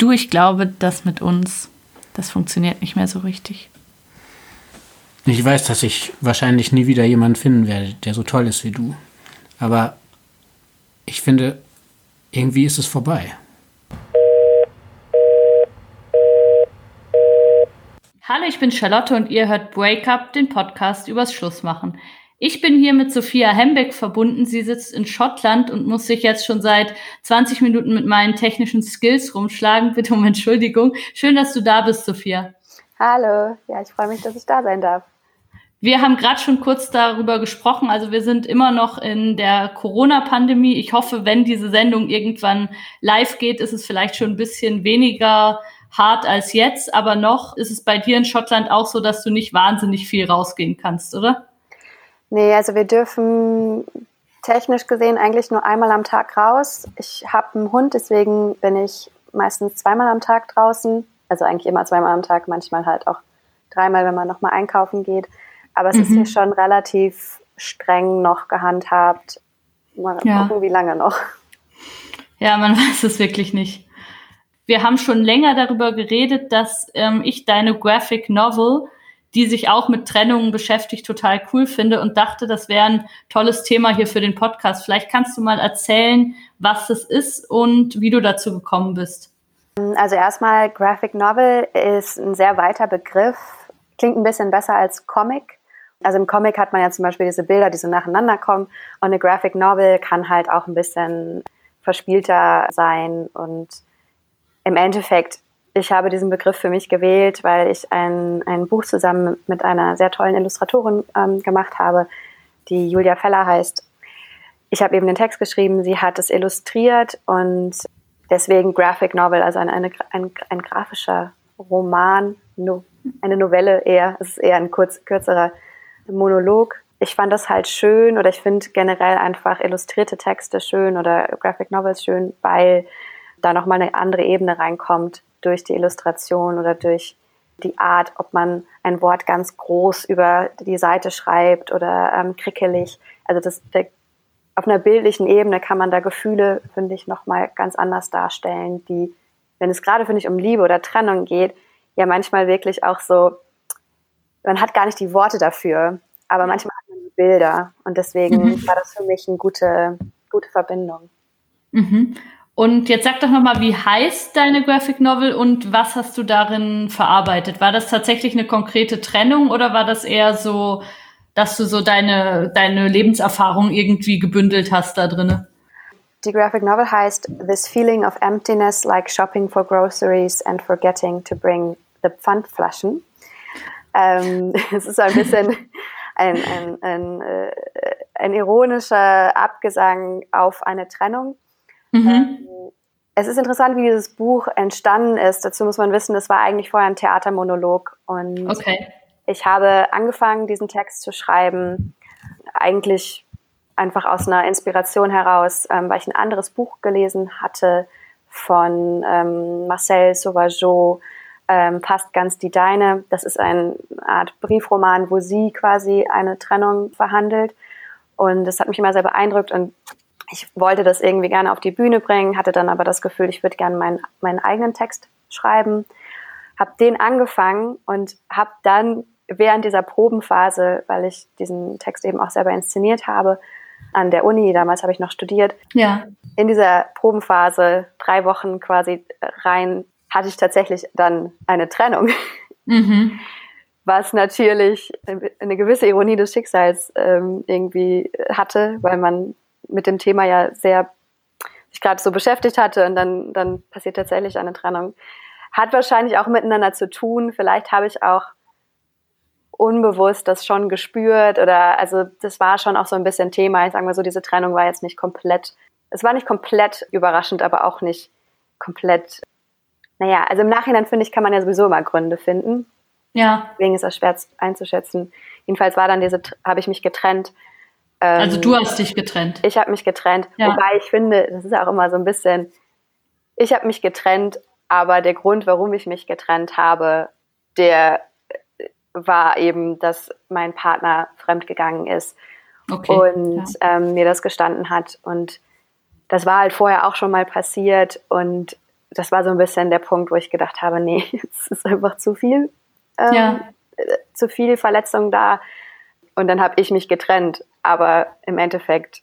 Du, ich glaube, das mit uns, das funktioniert nicht mehr so richtig. Ich weiß, dass ich wahrscheinlich nie wieder jemanden finden werde, der so toll ist wie du. Aber ich finde, irgendwie ist es vorbei. Hallo, ich bin Charlotte und ihr hört Break Up, den Podcast übers Schlussmachen. Ich bin hier mit Sophia Hembeck verbunden. Sie sitzt in Schottland und muss sich jetzt schon seit 20 Minuten mit meinen technischen Skills rumschlagen. Bitte um Entschuldigung. Schön, dass du da bist, Sophia. Hallo, ja, ich freue mich, dass ich da sein darf. Wir haben gerade schon kurz darüber gesprochen. Also wir sind immer noch in der Corona-Pandemie. Ich hoffe, wenn diese Sendung irgendwann live geht, ist es vielleicht schon ein bisschen weniger hart als jetzt. Aber noch ist es bei dir in Schottland auch so, dass du nicht wahnsinnig viel rausgehen kannst, oder? Nee, also wir dürfen technisch gesehen eigentlich nur einmal am Tag raus. Ich habe einen Hund, deswegen bin ich meistens zweimal am Tag draußen. Also eigentlich immer zweimal am Tag, manchmal halt auch dreimal, wenn man nochmal einkaufen geht. Aber es mhm. ist hier schon relativ streng noch gehandhabt. Mal ja. gucken, wie lange noch. Ja, man weiß es wirklich nicht. Wir haben schon länger darüber geredet, dass ähm, ich deine Graphic Novel, die sich auch mit Trennungen beschäftigt, total cool finde und dachte, das wäre ein tolles Thema hier für den Podcast. Vielleicht kannst du mal erzählen, was das ist und wie du dazu gekommen bist. Also erstmal, Graphic Novel ist ein sehr weiter Begriff. Klingt ein bisschen besser als Comic. Also im Comic hat man ja zum Beispiel diese Bilder, die so nacheinander kommen. Und eine Graphic Novel kann halt auch ein bisschen verspielter sein. Und im Endeffekt, ich habe diesen Begriff für mich gewählt, weil ich ein, ein Buch zusammen mit einer sehr tollen Illustratorin ähm, gemacht habe, die Julia Feller heißt. Ich habe eben den Text geschrieben, sie hat es illustriert und deswegen Graphic Novel, also eine, eine, ein, ein grafischer Roman, no, eine Novelle eher, es ist eher ein kurz, kürzerer Monolog. Ich fand das halt schön oder ich finde generell einfach illustrierte Texte schön oder Graphic Novels schön, weil da nochmal eine andere Ebene reinkommt durch die Illustration oder durch die Art, ob man ein Wort ganz groß über die Seite schreibt oder ähm, krickelig. Also das, der, auf einer bildlichen Ebene kann man da Gefühle, finde ich, nochmal ganz anders darstellen, die, wenn es gerade, finde ich, um Liebe oder Trennung geht, ja manchmal wirklich auch so man hat gar nicht die Worte dafür, aber manchmal hat man die Bilder. Und deswegen mhm. war das für mich eine gute, gute Verbindung. Mhm. Und jetzt sag doch nochmal, wie heißt deine Graphic Novel und was hast du darin verarbeitet? War das tatsächlich eine konkrete Trennung oder war das eher so, dass du so deine, deine Lebenserfahrung irgendwie gebündelt hast da drinne? Die Graphic Novel heißt This Feeling of Emptiness Like Shopping for Groceries and Forgetting to Bring the Pfandflaschen. Ähm, es ist ein bisschen ein, ein, ein, äh, ein, ironischer Abgesang auf eine Trennung. Mhm. Ähm, es ist interessant, wie dieses Buch entstanden ist. Dazu muss man wissen, es war eigentlich vorher ein Theatermonolog. Und okay. ich habe angefangen, diesen Text zu schreiben, eigentlich einfach aus einer Inspiration heraus, ähm, weil ich ein anderes Buch gelesen hatte von ähm, Marcel Sauvageau, ähm, passt ganz die Deine. Das ist eine Art Briefroman, wo sie quasi eine Trennung verhandelt. Und das hat mich immer sehr beeindruckt und ich wollte das irgendwie gerne auf die Bühne bringen, hatte dann aber das Gefühl, ich würde gerne meinen, meinen eigenen Text schreiben. Habe den angefangen und habe dann während dieser Probenphase, weil ich diesen Text eben auch selber inszeniert habe, an der Uni, damals habe ich noch studiert, ja. in dieser Probenphase drei Wochen quasi rein hatte ich tatsächlich dann eine Trennung. Mhm. Was natürlich eine gewisse Ironie des Schicksals ähm, irgendwie hatte, weil man mit dem Thema ja sehr sich gerade so beschäftigt hatte und dann, dann passiert tatsächlich eine Trennung. Hat wahrscheinlich auch miteinander zu tun. Vielleicht habe ich auch unbewusst das schon gespürt oder also das war schon auch so ein bisschen Thema. Ich sage mal so, diese Trennung war jetzt nicht komplett, es war nicht komplett überraschend, aber auch nicht komplett naja, also im Nachhinein finde ich, kann man ja sowieso immer Gründe finden. Ja. Deswegen ist das schwer einzuschätzen. Jedenfalls war dann diese, habe ich mich getrennt. Ähm, also du hast dich getrennt. Ich habe mich getrennt. Ja. Wobei ich finde, das ist ja auch immer so ein bisschen, ich habe mich getrennt, aber der Grund, warum ich mich getrennt habe, der war eben, dass mein Partner fremdgegangen ist okay. und ja. ähm, mir das gestanden hat. Und das war halt vorher auch schon mal passiert und das war so ein bisschen der Punkt, wo ich gedacht habe, nee, es ist einfach zu viel, ähm, Ja. äh, zu viel Verletzung da. Und dann habe ich mich getrennt. Aber im Endeffekt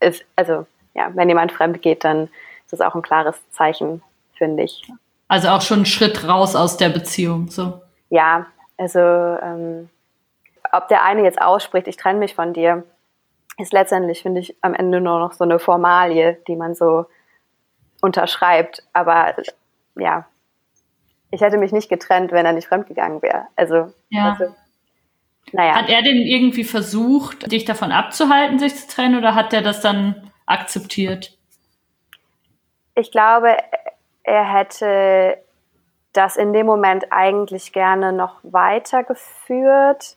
ist, also ja, wenn jemand fremd geht, dann ist das auch ein klares Zeichen, finde ich. Also auch schon einen Schritt raus aus der Beziehung. So. Ja, also ähm, ob der eine jetzt ausspricht, ich trenne mich von dir, ist letztendlich, finde ich, am Ende nur noch so eine Formalie, die man so unterschreibt. Aber ja, ich hätte mich nicht getrennt, wenn er nicht fremdgegangen wäre. Also, Ja. also naja. Hat er denn irgendwie versucht, dich davon abzuhalten, sich zu trennen, oder hat er das dann akzeptiert? Ich glaube, er hätte das in dem Moment eigentlich gerne noch weitergeführt,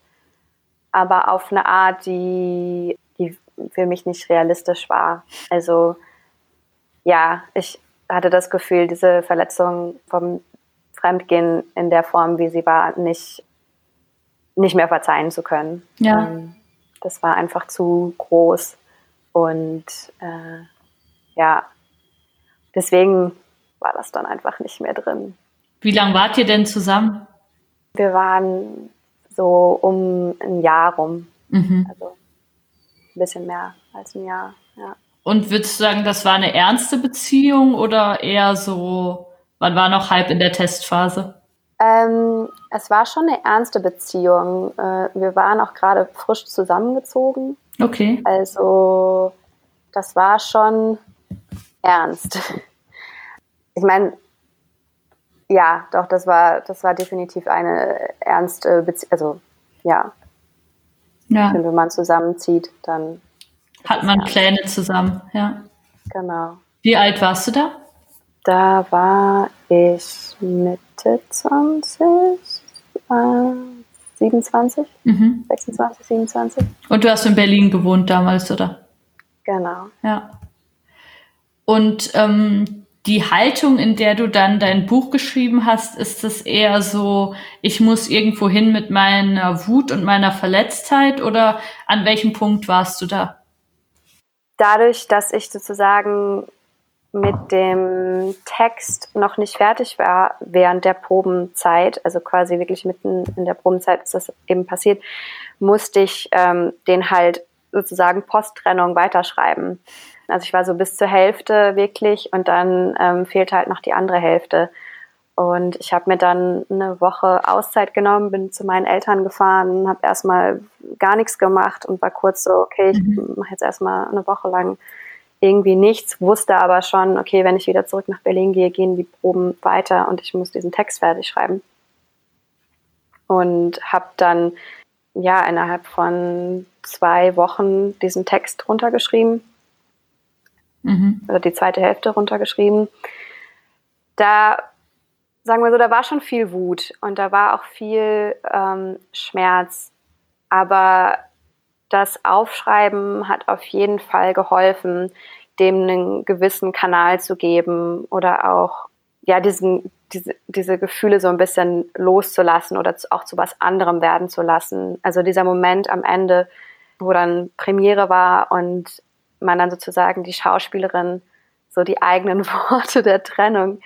aber auf eine Art, die, die für mich nicht realistisch war. Also ja, ich hatte das Gefühl, diese Verletzung vom Fremdgehen in der Form, wie sie war, nicht, nicht mehr verzeihen zu können. Ja. Ähm, das war einfach zu groß. Und äh, ja, deswegen war das dann einfach nicht mehr drin. Wie lange wart ihr denn zusammen? Wir waren so um ein Jahr rum, Mhm. also ein bisschen mehr als ein Jahr. Ja. Und würdest du sagen, das war eine ernste Beziehung oder eher so, man war noch halb in der Testphase? Ähm, es war schon eine ernste Beziehung. Äh, wir waren auch gerade frisch zusammengezogen. Okay. Also das war schon ernst. Ich meine, ja, doch, das war, das war definitiv eine ernste Beziehung. Also ja, Ja. wenn man zusammenzieht, dann Hat man Pläne zusammen, ja. genau. Wie alt warst du da? Da war ich Mitte 20, äh, 27, Mhm. 26, 27. Und du hast in Berlin gewohnt damals, oder? Genau. Ja. Und ähm, die Haltung, in der du dann dein Buch geschrieben hast, ist es eher so, ich muss irgendwo hin mit meiner Wut und meiner Verletztheit oder an welchem Punkt warst du da? Dadurch, dass ich sozusagen mit dem Text noch nicht fertig war während der Probenzeit, also quasi wirklich mitten in der Probenzeit ist das eben passiert, musste ich ähm, den halt sozusagen Posttrennung weiterschreiben. Also ich war so bis zur Hälfte wirklich und dann ähm, fehlte halt noch die andere Hälfte. Und ich habe mir dann eine Woche Auszeit genommen, bin zu meinen Eltern gefahren, habe erstmal gar nichts gemacht und war kurz so, okay, ich mache jetzt erstmal eine Woche lang irgendwie nichts, wusste aber schon, okay, wenn ich wieder zurück nach Berlin gehe, gehen die Proben weiter und ich muss diesen Text fertig schreiben. Und habe dann ja innerhalb von zwei Wochen diesen Text runtergeschrieben Mhm. oder die zweite Hälfte runtergeschrieben. Da, sagen wir so, da war schon viel Wut und da war auch viel ähm, Schmerz. Aber das Aufschreiben hat auf jeden Fall geholfen, dem einen gewissen Kanal zu geben oder auch ja diesen, diese, diese Gefühle so ein bisschen loszulassen oder auch zu was anderem werden zu lassen. Also dieser Moment am Ende, wo dann Premiere war und man dann sozusagen die Schauspielerin so die eigenen Worte der Trennung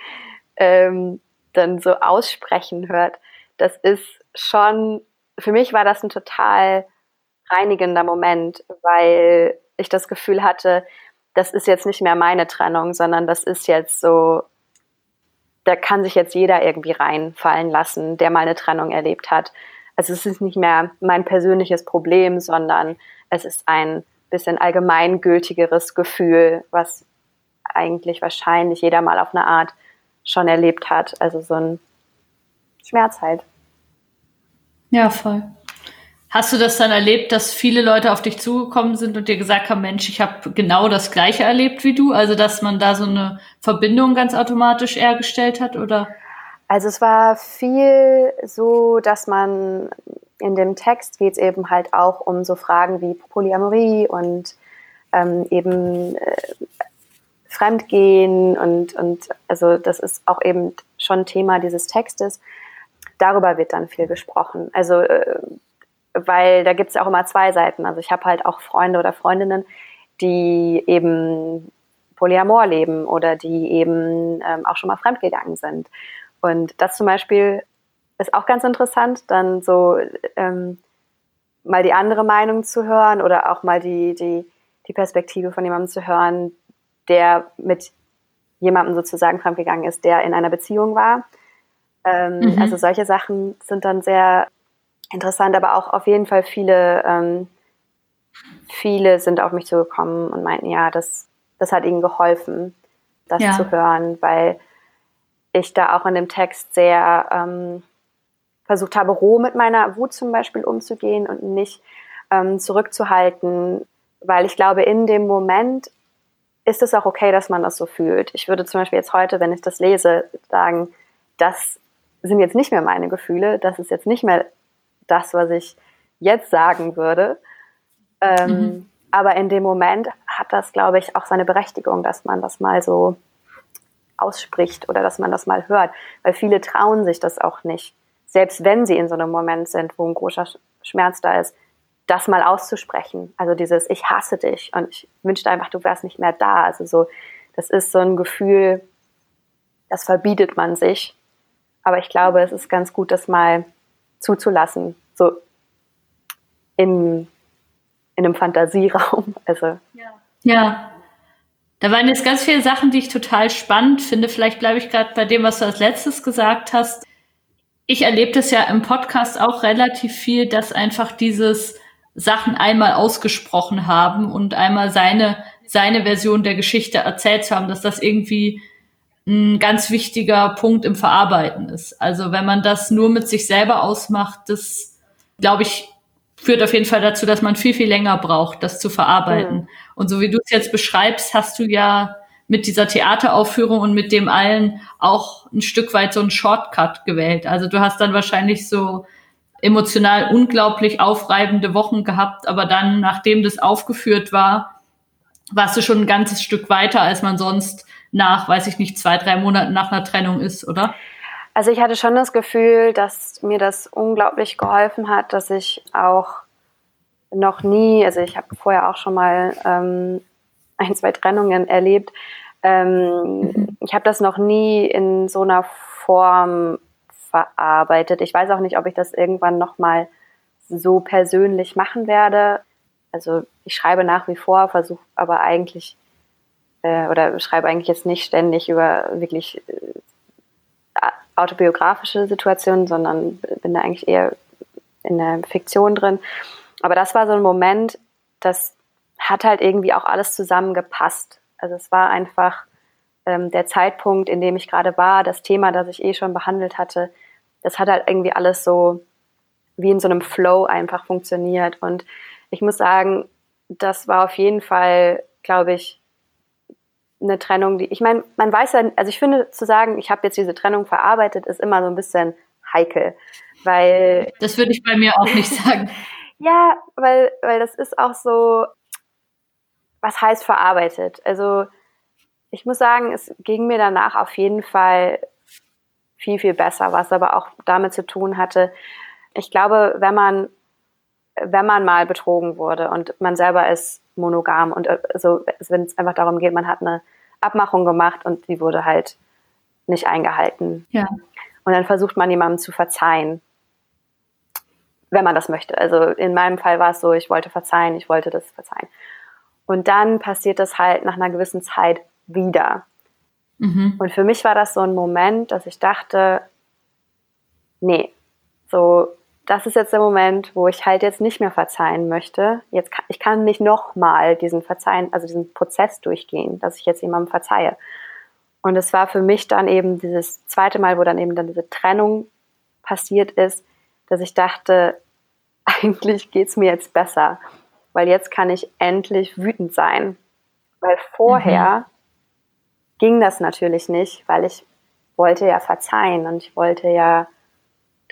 ähm, dann so aussprechen hört, das ist schon, für mich war das ein total reinigender Moment, weil ich das Gefühl hatte, das ist jetzt nicht mehr meine Trennung, sondern das ist jetzt so, da kann sich jetzt jeder irgendwie reinfallen lassen, der mal eine Trennung erlebt hat. Also es ist nicht mehr mein persönliches Problem, sondern es ist ein bisschen allgemeingültigeres Gefühl, was eigentlich wahrscheinlich jeder mal auf eine Art schon erlebt hat. Also so ein Schmerz halt. Ja, voll. Hast du das dann erlebt, dass viele Leute auf dich zugekommen sind und dir gesagt haben, Mensch, ich habe genau das gleiche erlebt wie du? Also, dass man da so eine Verbindung ganz automatisch hergestellt hat, oder? Also es war viel so, dass man in dem Text geht es eben halt auch um so Fragen wie Polyamorie und ähm, eben äh, Fremdgehen und, und also das ist auch eben schon Thema dieses Textes. Darüber wird dann viel gesprochen. Also äh, weil da gibt es auch immer zwei Seiten. Also ich habe halt auch Freunde oder Freundinnen, die eben Polyamor leben oder die eben ähm, auch schon mal fremdgegangen sind. Und das zum Beispiel ist auch ganz interessant, dann so ähm, mal die andere Meinung zu hören oder auch mal die, die, die Perspektive von jemandem zu hören, der mit jemandem sozusagen fremdgegangen ist, der in einer Beziehung war. Ähm, mhm. Also solche Sachen sind dann sehr interessant, aber auch auf jeden Fall viele, ähm, viele sind auf mich zugekommen und meinten, ja, das, das hat ihnen geholfen, das ja. zu hören, weil ich da auch in dem Text sehr ähm, versucht habe, roh mit meiner Wut zum Beispiel umzugehen und nicht ähm, zurückzuhalten, weil ich glaube, in dem Moment ist es auch okay, dass man das so fühlt. Ich würde zum Beispiel jetzt heute, wenn ich das lese, sagen, das sind jetzt nicht mehr meine Gefühle, das ist jetzt nicht mehr das, was ich jetzt sagen würde. Ähm, mhm. Aber in dem Moment hat das, glaube ich, auch seine Berechtigung, dass man das mal so ausspricht oder dass man das mal hört, weil viele trauen sich das auch nicht, selbst wenn sie in so einem Moment sind, wo ein großer Schmerz da ist, das mal auszusprechen. Also dieses Ich hasse dich und ich wünschte einfach, du wärst nicht mehr da. Also so, das ist so ein Gefühl, das verbietet man sich. Aber ich glaube, es ist ganz gut, das mal zuzulassen, so in, in einem Fantasieraum. Also. Ja. ja. Da waren jetzt ganz viele Sachen, die ich total spannend finde. Vielleicht bleibe ich gerade bei dem, was du als letztes gesagt hast. Ich erlebe das ja im Podcast auch relativ viel, dass einfach dieses Sachen einmal ausgesprochen haben und einmal seine, seine Version der Geschichte erzählt zu haben, dass das irgendwie ein ganz wichtiger Punkt im Verarbeiten ist. Also wenn man das nur mit sich selber ausmacht, das, glaube ich, führt auf jeden Fall dazu, dass man viel, viel länger braucht, das zu verarbeiten. Mhm. Und so wie du es jetzt beschreibst, hast du ja mit dieser Theateraufführung und mit dem allen auch ein Stück weit so einen Shortcut gewählt. Also du hast dann wahrscheinlich so emotional unglaublich aufreibende Wochen gehabt, aber dann, nachdem das aufgeführt war, warst du schon ein ganzes Stück weiter, als man sonst nach, weiß ich nicht, zwei, drei Monaten nach einer Trennung ist, oder? Also ich hatte schon das Gefühl, dass mir das unglaublich geholfen hat, dass ich auch noch nie, also ich habe vorher auch schon mal ähm, ein, zwei Trennungen erlebt. Ähm, mhm. Ich habe das noch nie in so einer Form verarbeitet. Ich weiß auch nicht, ob ich das irgendwann noch mal so persönlich machen werde. Also ich schreibe nach wie vor, versuche aber eigentlich äh, oder schreibe eigentlich jetzt nicht ständig über wirklich äh, autobiografische Situationen, sondern bin da eigentlich eher in der Fiktion drin. Aber das war so ein Moment, das hat halt irgendwie auch alles zusammengepasst. Also es war einfach ähm, der Zeitpunkt, in dem ich gerade war, das Thema, das ich eh schon behandelt hatte, das hat halt irgendwie alles so wie in so einem Flow einfach funktioniert. Und ich muss sagen, das war auf jeden Fall, glaube ich, eine Trennung, die, ich meine, man weiß ja, also ich finde zu sagen, ich habe jetzt diese Trennung verarbeitet, ist immer so ein bisschen heikel, weil. Das würde ich bei mir auch nicht sagen. ja, weil, weil das ist auch so, was heißt verarbeitet? Also, ich muss sagen, es ging mir danach auf jeden Fall viel, viel besser, was aber auch damit zu tun hatte. Ich glaube, wenn man, wenn man mal betrogen wurde und man selber ist monogam und also, wenn es einfach darum geht, man hat eine Abmachung gemacht und die wurde halt nicht eingehalten. Ja. Und dann versucht man jemandem zu verzeihen, wenn man das möchte. Also in meinem Fall war es so, ich wollte verzeihen, ich wollte das verzeihen. Und dann passiert das halt nach einer gewissen Zeit wieder. Mhm. Und für mich war das so ein Moment, dass ich dachte, nee, so, das ist jetzt der Moment, wo ich halt jetzt nicht mehr verzeihen möchte. Jetzt kann, ich kann nicht nochmal diesen Verzeihen, also diesen Prozess durchgehen, dass ich jetzt jemandem verzeihe. Und es war für mich dann eben dieses zweite Mal, wo dann eben dann diese Trennung passiert ist, dass ich dachte, eigentlich geht's mir jetzt besser, weil jetzt kann ich endlich wütend sein. Weil vorher mhm ging das natürlich nicht, weil ich wollte ja verzeihen und ich wollte ja,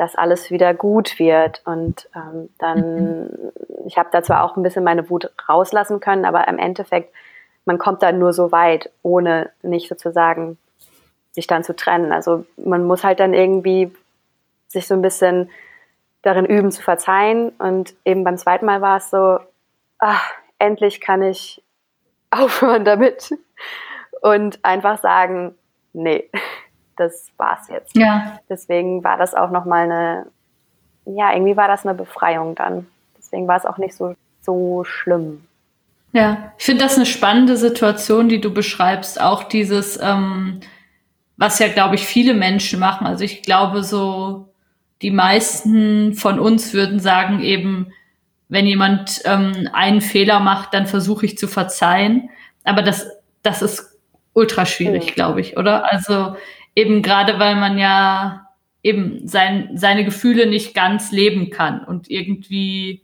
dass alles wieder gut wird. Und ähm, dann, mhm. ich habe da zwar auch ein bisschen meine Wut rauslassen können, aber im Endeffekt, man kommt dann nur so weit, ohne nicht sozusagen sich dann zu trennen. Also man muss halt dann irgendwie sich so ein bisschen darin üben zu verzeihen. Und eben beim zweiten Mal war es so, ach, endlich kann ich aufhören damit. und einfach sagen, nee, das war's jetzt. Ja. Deswegen war das auch nochmal eine, ja, irgendwie war das eine Befreiung dann. Deswegen war es auch nicht so, so schlimm. Ja, ich finde das eine spannende Situation, die du beschreibst. Auch dieses, ähm, was ja, glaube ich, viele Menschen machen. Also ich glaube, so die meisten von uns würden sagen eben, wenn jemand ähm, einen Fehler macht, dann versuche ich zu verzeihen. Aber das, das ist ultra schwierig, mhm. glaube ich, oder? Also eben gerade, weil man ja eben sein, seine Gefühle nicht ganz leben kann und irgendwie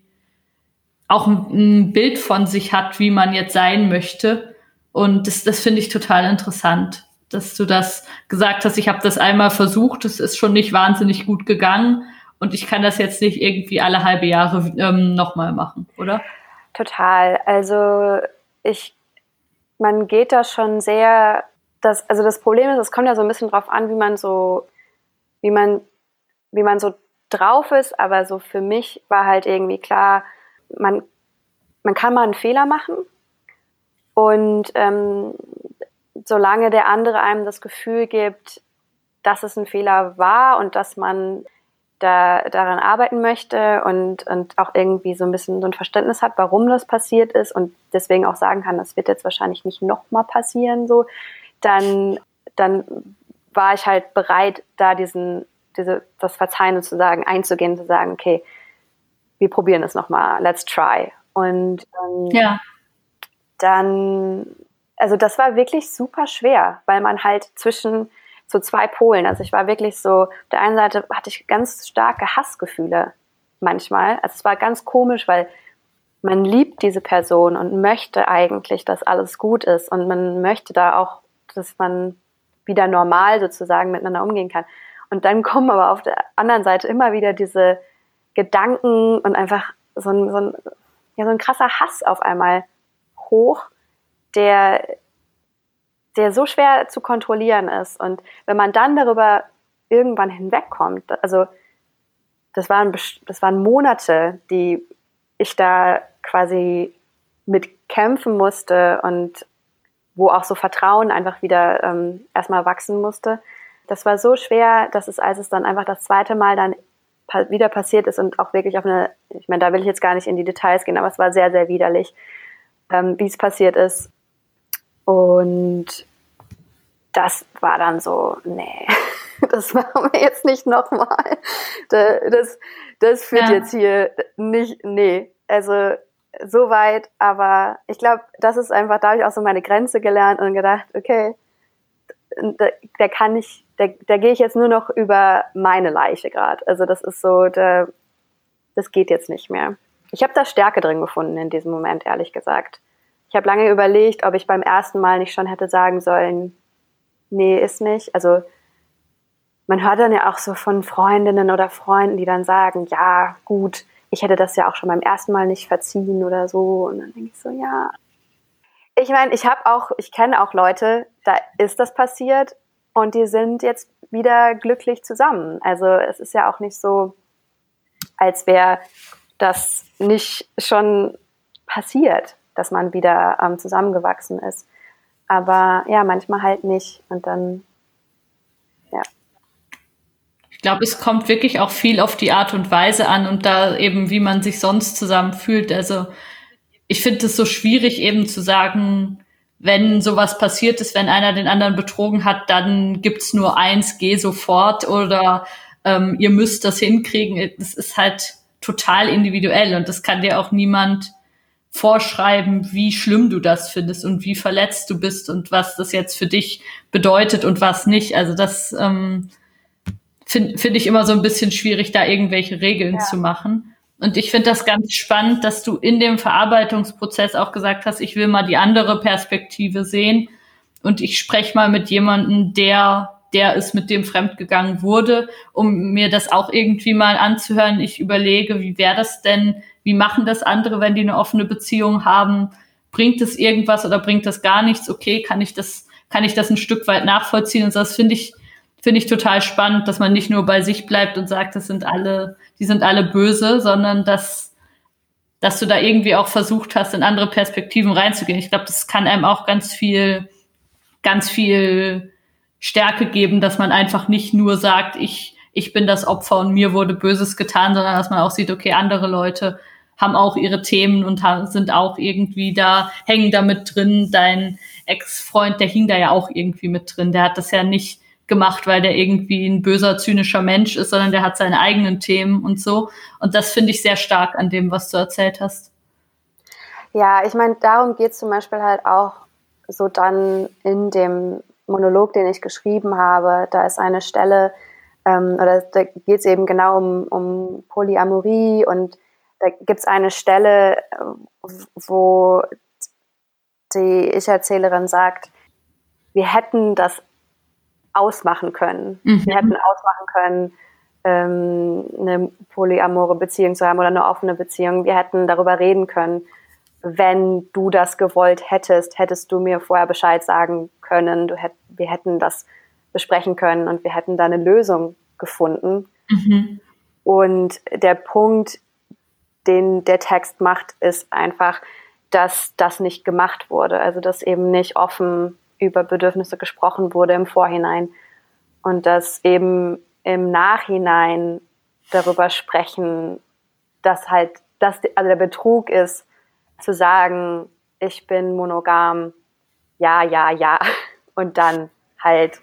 auch ein, ein Bild von sich hat, wie man jetzt sein möchte. Und das, das finde ich total interessant, dass du das gesagt hast. Ich habe das einmal versucht, es ist schon nicht wahnsinnig gut gegangen und ich kann das jetzt nicht irgendwie alle halbe Jahre ähm, nochmal machen, oder? Total. Also ich, man geht da schon sehr, das, also das Problem ist, es kommt ja so ein bisschen drauf an, wie man so, wie man, wie man so drauf ist, aber so für mich war halt irgendwie klar, man, man kann mal einen Fehler machen und ähm, solange der andere einem das Gefühl gibt, dass es ein Fehler war und dass man da daran arbeiten möchte und, und auch irgendwie so ein bisschen so ein Verständnis hat, warum das passiert ist und deswegen auch sagen kann, das wird jetzt wahrscheinlich nicht nochmal passieren, so, dann, dann war ich halt bereit, da diesen, diese, das Verzeihen sozusagen einzugehen, zu sagen, okay, wir probieren es nochmal, let's try. Und ähm, ja. dann, also das war wirklich super schwer, weil man halt zwischen so zwei Polen, also ich war wirklich so, auf der einen Seite hatte ich ganz starke Hassgefühle manchmal. Also es war ganz komisch, weil man liebt diese Person und möchte eigentlich, dass alles gut ist und man möchte da auch, dass man wieder normal sozusagen miteinander umgehen kann. Und dann kommen aber auf der anderen Seite immer wieder diese Gedanken und einfach so ein, so ein, ja, so ein krasser Hass auf einmal hoch, der, der so schwer zu kontrollieren ist. Und wenn man dann darüber irgendwann hinwegkommt, also das waren, das waren Monate, die ich da quasi mit kämpfen musste und wo auch so Vertrauen einfach wieder ähm, erstmal wachsen musste. Das war so schwer, dass es, als es dann einfach das zweite Mal dann wieder passiert ist und auch wirklich auf eine, ich meine, da will ich jetzt gar nicht in die Details gehen, aber es war sehr, sehr widerlich, ähm, wie es passiert ist. Und das war dann so, nee, das machen wir jetzt nicht nochmal. Das, das führt ja. jetzt hier nicht, nee, also so weit, aber ich glaube, das ist einfach, da habe ich auch so meine Grenze gelernt und gedacht, okay, der, der kann nicht, da, da gehe ich jetzt nur noch über meine Leiche gerade. Also das ist so, der, das geht jetzt nicht mehr. Ich habe da Stärke drin gefunden in diesem Moment, ehrlich gesagt. Ich habe lange überlegt, ob ich beim ersten Mal nicht schon hätte sagen sollen, nee, ist nicht. Also man hört dann ja auch so von Freundinnen oder Freunden, die dann sagen, ja, gut, ich hätte das ja auch schon beim ersten Mal nicht verziehen oder so. Und dann denke ich so, ja. Ich meine, ich habe auch, ich kenne auch Leute, da ist das passiert und die sind jetzt wieder glücklich zusammen. Also es ist ja auch nicht so, als wäre das nicht schon passiert, dass man wieder ähm, zusammengewachsen ist. Aber ja, manchmal halt nicht. Und dann. Ich glaube, es kommt wirklich auch viel auf die Art und Weise an und da eben, wie man sich sonst zusammen fühlt. Also ich finde es so schwierig, eben zu sagen, wenn sowas passiert ist, wenn einer den anderen betrogen hat, dann gibt's nur eins, geh sofort oder ähm, ihr müsst das hinkriegen. Das ist halt total individuell und das kann dir auch niemand vorschreiben, wie schlimm du das findest und wie verletzt du bist und was das jetzt für dich bedeutet und was nicht. Also das ähm, finde find ich immer so ein bisschen schwierig, da irgendwelche Regeln ja. zu machen. Und ich finde das ganz spannend, dass du in dem Verarbeitungsprozess auch gesagt hast, ich will mal die andere Perspektive sehen und ich spreche mal mit jemandem, der der es mit dem fremdgegangen wurde, um mir das auch irgendwie mal anzuhören. Ich überlege, wie wäre das denn, wie machen das andere, wenn die eine offene Beziehung haben? Bringt es irgendwas oder bringt das gar nichts? Okay, kann ich das, kann ich das ein Stück weit nachvollziehen? Und das finde ich, finde ich total spannend, dass man nicht nur bei sich bleibt und sagt, das sind alle, die sind alle böse, sondern dass, dass du da irgendwie auch versucht hast, in andere Perspektiven reinzugehen. Ich glaube, das kann einem auch ganz viel ganz viel Stärke geben, dass man einfach nicht nur sagt, ich, ich bin das Opfer und mir wurde Böses getan, sondern dass man auch sieht, okay, andere Leute haben auch ihre Themen und sind auch irgendwie da, hängen da mit drin. Dein Ex-Freund, der hing da ja auch irgendwie mit drin. Der hat das ja nicht gemacht, weil der irgendwie ein böser, zynischer Mensch ist, sondern der hat seine eigenen Themen und so. Und das finde ich sehr stark an dem, was du erzählt hast. Ja, ich meine, darum geht es zum Beispiel halt auch so dann in dem Monolog, den ich geschrieben habe. Da ist eine Stelle, ähm, oder da geht es eben genau um, um Polyamorie und da gibt es eine Stelle, wo die Ich-Erzählerin sagt, wir hätten das ausmachen können. Mhm. Wir hätten ausmachen können, ähm, eine polyamore Beziehung zu haben oder eine offene Beziehung. Wir hätten darüber reden können. Wenn du das gewollt hättest, hättest du mir vorher Bescheid sagen können. Du hätt, wir hätten das besprechen können und wir hätten da eine Lösung gefunden. Mhm. Und der Punkt, den der Text macht, ist einfach, dass das nicht gemacht wurde. Also dass eben nicht offen über Bedürfnisse gesprochen wurde im Vorhinein und dass eben im Nachhinein darüber sprechen, dass halt, dass also der Betrug ist, zu sagen, ich bin monogam, ja, ja, ja, und dann halt,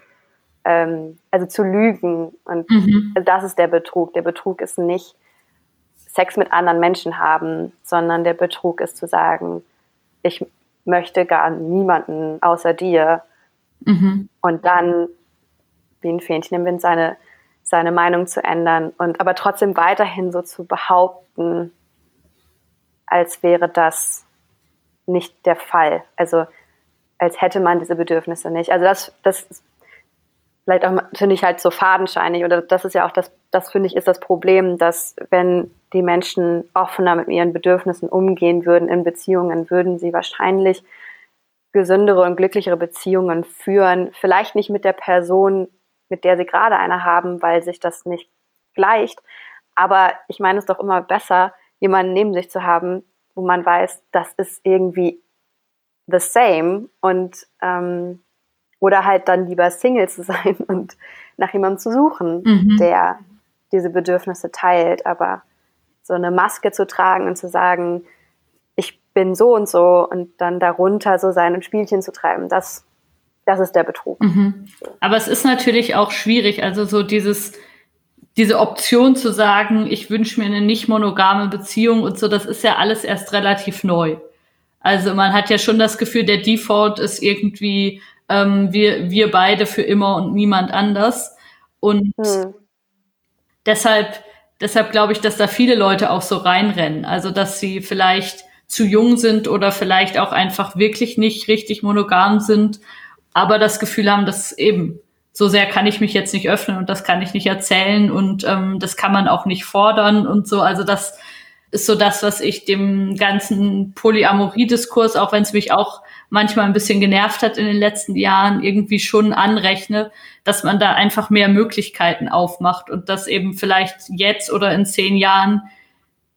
ähm, also zu lügen. Und mhm. das ist der Betrug. Der Betrug ist nicht Sex mit anderen Menschen haben, sondern der Betrug ist zu sagen, ich möchte gar niemanden außer dir. Mhm. Und dann, wie ein Fähnchen im Wind, seine, seine Meinung zu ändern und aber trotzdem weiterhin so zu behaupten, als wäre das nicht der Fall. Also als hätte man diese Bedürfnisse nicht. Also das, das vielleicht auch, finde ich halt so fadenscheinig oder das ist ja auch das, das finde ich ist das Problem, dass wenn die Menschen offener mit ihren Bedürfnissen umgehen würden in Beziehungen, würden sie wahrscheinlich gesündere und glücklichere Beziehungen führen. Vielleicht nicht mit der Person, mit der sie gerade eine haben, weil sich das nicht gleicht. Aber ich meine es doch immer besser, jemanden neben sich zu haben, wo man weiß, das ist irgendwie the same und ähm, oder halt dann lieber Single zu sein und nach jemandem zu suchen, mhm. der diese Bedürfnisse teilt. Aber so eine Maske zu tragen und zu sagen, ich bin so und so und dann darunter so sein und Spielchen zu treiben, das, das ist der Betrug. Mhm. Aber es ist natürlich auch schwierig, also so dieses, diese Option zu sagen, ich wünsche mir eine nicht monogame Beziehung und so, das ist ja alles erst relativ neu. Also man hat ja schon das Gefühl, der Default ist irgendwie ähm, wir, wir beide für immer und niemand anders. Und hm. deshalb, deshalb glaube ich, dass da viele Leute auch so reinrennen. Also, dass sie vielleicht zu jung sind oder vielleicht auch einfach wirklich nicht richtig monogam sind, aber das Gefühl haben, dass eben so sehr kann ich mich jetzt nicht öffnen und das kann ich nicht erzählen und ähm, das kann man auch nicht fordern und so. Also das ist so das, was ich dem ganzen Polyamorie-Diskurs, auch wenn es mich auch manchmal ein bisschen genervt hat in den letzten Jahren, irgendwie schon anrechne, dass man da einfach mehr Möglichkeiten aufmacht und dass eben vielleicht jetzt oder in zehn Jahren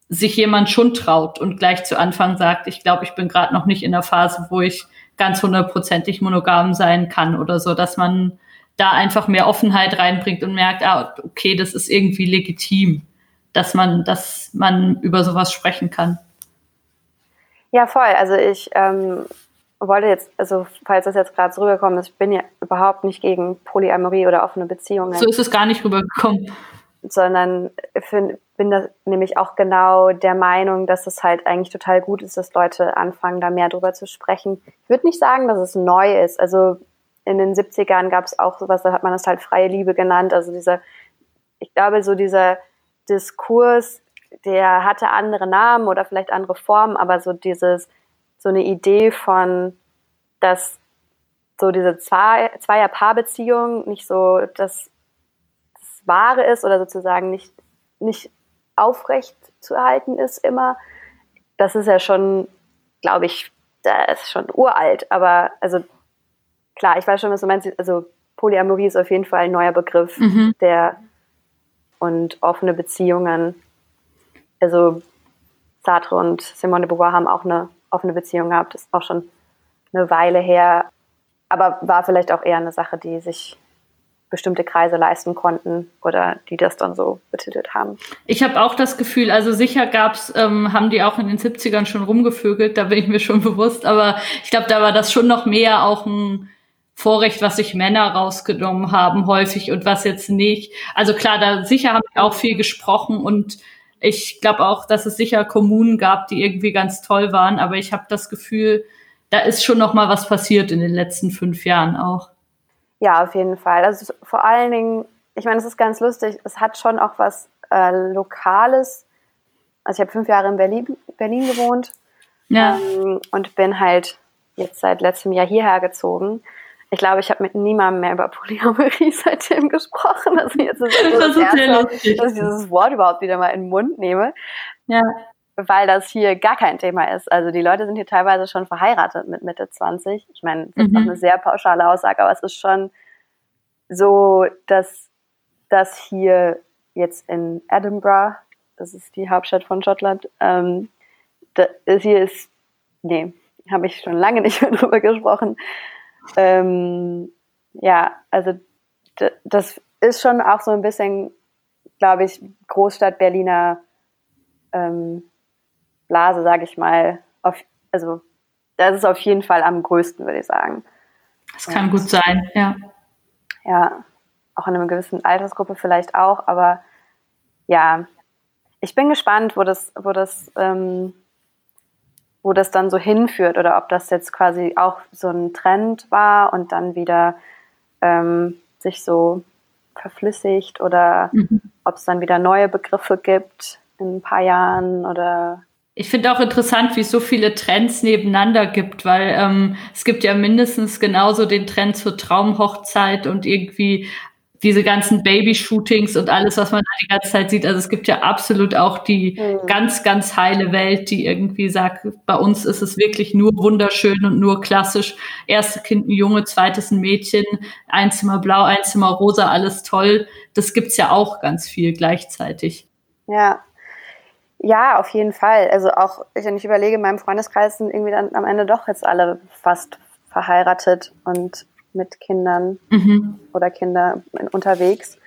sich jemand schon traut und gleich zu Anfang sagt, ich glaube, ich bin gerade noch nicht in der Phase, wo ich ganz hundertprozentig monogam sein kann oder so, dass man da einfach mehr Offenheit reinbringt und merkt, ah, okay, das ist irgendwie legitim, dass man, dass man über sowas sprechen kann. Ja, voll. Also ich ähm, wollte jetzt, also falls das jetzt gerade so rübergekommen ist, ich bin ja überhaupt nicht gegen Polyamorie oder offene Beziehungen. So ist es gar nicht rübergekommen. Sondern find, bin da nämlich auch genau der Meinung, dass es halt eigentlich total gut ist, dass Leute anfangen, da mehr drüber zu sprechen. Ich würde nicht sagen, dass es neu ist. Also in den 70ern gab es auch sowas, da hat man das halt freie Liebe genannt. Also dieser, ich glaube, so dieser Diskurs, der hatte andere Namen oder vielleicht andere Formen, aber so dieses, so eine Idee von, dass so diese zwei, Zweier-Paar-Beziehung nicht so das, das Wahre ist oder sozusagen nicht, nicht aufrecht zu erhalten ist immer. Das ist ja schon, glaube ich, das ist schon uralt. Aber also klar, ich weiß schon, was du meinst. Also Polyamorie ist auf jeden Fall ein neuer Begriff, mhm. der und offene Beziehungen. Also Sartre und Simone de Beauvoir haben auch eine offene Beziehung gehabt, ist auch schon eine Weile her. aber war vielleicht auch eher eine Sache, die sich bestimmte Kreise leisten konnten oder die das dann so betitelt haben. Ich habe auch das Gefühl, also sicher gab's, ähm, haben die auch in den 70ern schon rumgevögelt, da bin ich mir schon bewusst, aber ich glaube, da war das schon noch mehr auch ein Vorrecht, was sich Männer rausgenommen haben häufig und was jetzt nicht. Also klar, da sicher haben wir auch viel gesprochen und ich glaube auch, dass es sicher Kommunen gab, die irgendwie ganz toll waren, aber ich habe das Gefühl, da ist schon noch mal was passiert in den letzten fünf Jahren auch. Ja, auf jeden Fall. Also vor allen Dingen, ich meine, es ist ganz lustig, es hat schon auch was äh, Lokales. Also ich habe fünf Jahre in Berlin, Berlin gewohnt ja. ähm, und bin halt jetzt seit letztem Jahr hierher gezogen. Ich glaube, ich habe mit niemandem mehr über Polyamorie seitdem gesprochen. Also jetzt ist das, das, das erste, dass ich dieses Wort überhaupt wieder mal in den Mund nehme. Ja weil das hier gar kein Thema ist. Also die Leute sind hier teilweise schon verheiratet mit Mitte 20. Ich meine, das ist mhm. auch eine sehr pauschale Aussage, aber es ist schon so, dass das hier jetzt in Edinburgh, das ist die Hauptstadt von Schottland, ähm, das, hier ist, nee, habe ich schon lange nicht mehr drüber gesprochen. Ähm, ja, also das ist schon auch so ein bisschen, glaube ich, Großstadt Berliner ähm, Blase, sage ich mal, auf, also das ist auf jeden Fall am größten, würde ich sagen. Das kann Und, gut sein, ja. Ja, auch in einer gewissen Altersgruppe vielleicht auch, aber ja, ich bin gespannt, wo das, wo das, ähm, wo das dann so hinführt oder ob das jetzt quasi auch so ein Trend war und dann wieder ähm, sich so verflüssigt oder mhm. ob es dann wieder neue Begriffe gibt in ein paar Jahren oder ich finde auch interessant, wie es so viele Trends nebeneinander gibt, weil ähm, es gibt ja mindestens genauso den Trend zur Traumhochzeit und irgendwie diese ganzen Babyshootings und alles, was man da die ganze Zeit sieht. Also es gibt ja absolut auch die mhm. ganz, ganz heile Welt, die irgendwie sagt, bei uns ist es wirklich nur wunderschön und nur klassisch. Erste Kind ein Junge, zweites ein Mädchen, ein Zimmer blau, ein Zimmer rosa, alles toll. Das gibt's ja auch ganz viel gleichzeitig. Ja, ja, auf jeden Fall. Also auch, wenn ich überlege, in meinem Freundeskreis sind irgendwie dann am Ende doch jetzt alle fast verheiratet und mit Kindern mhm. oder Kinder unterwegs.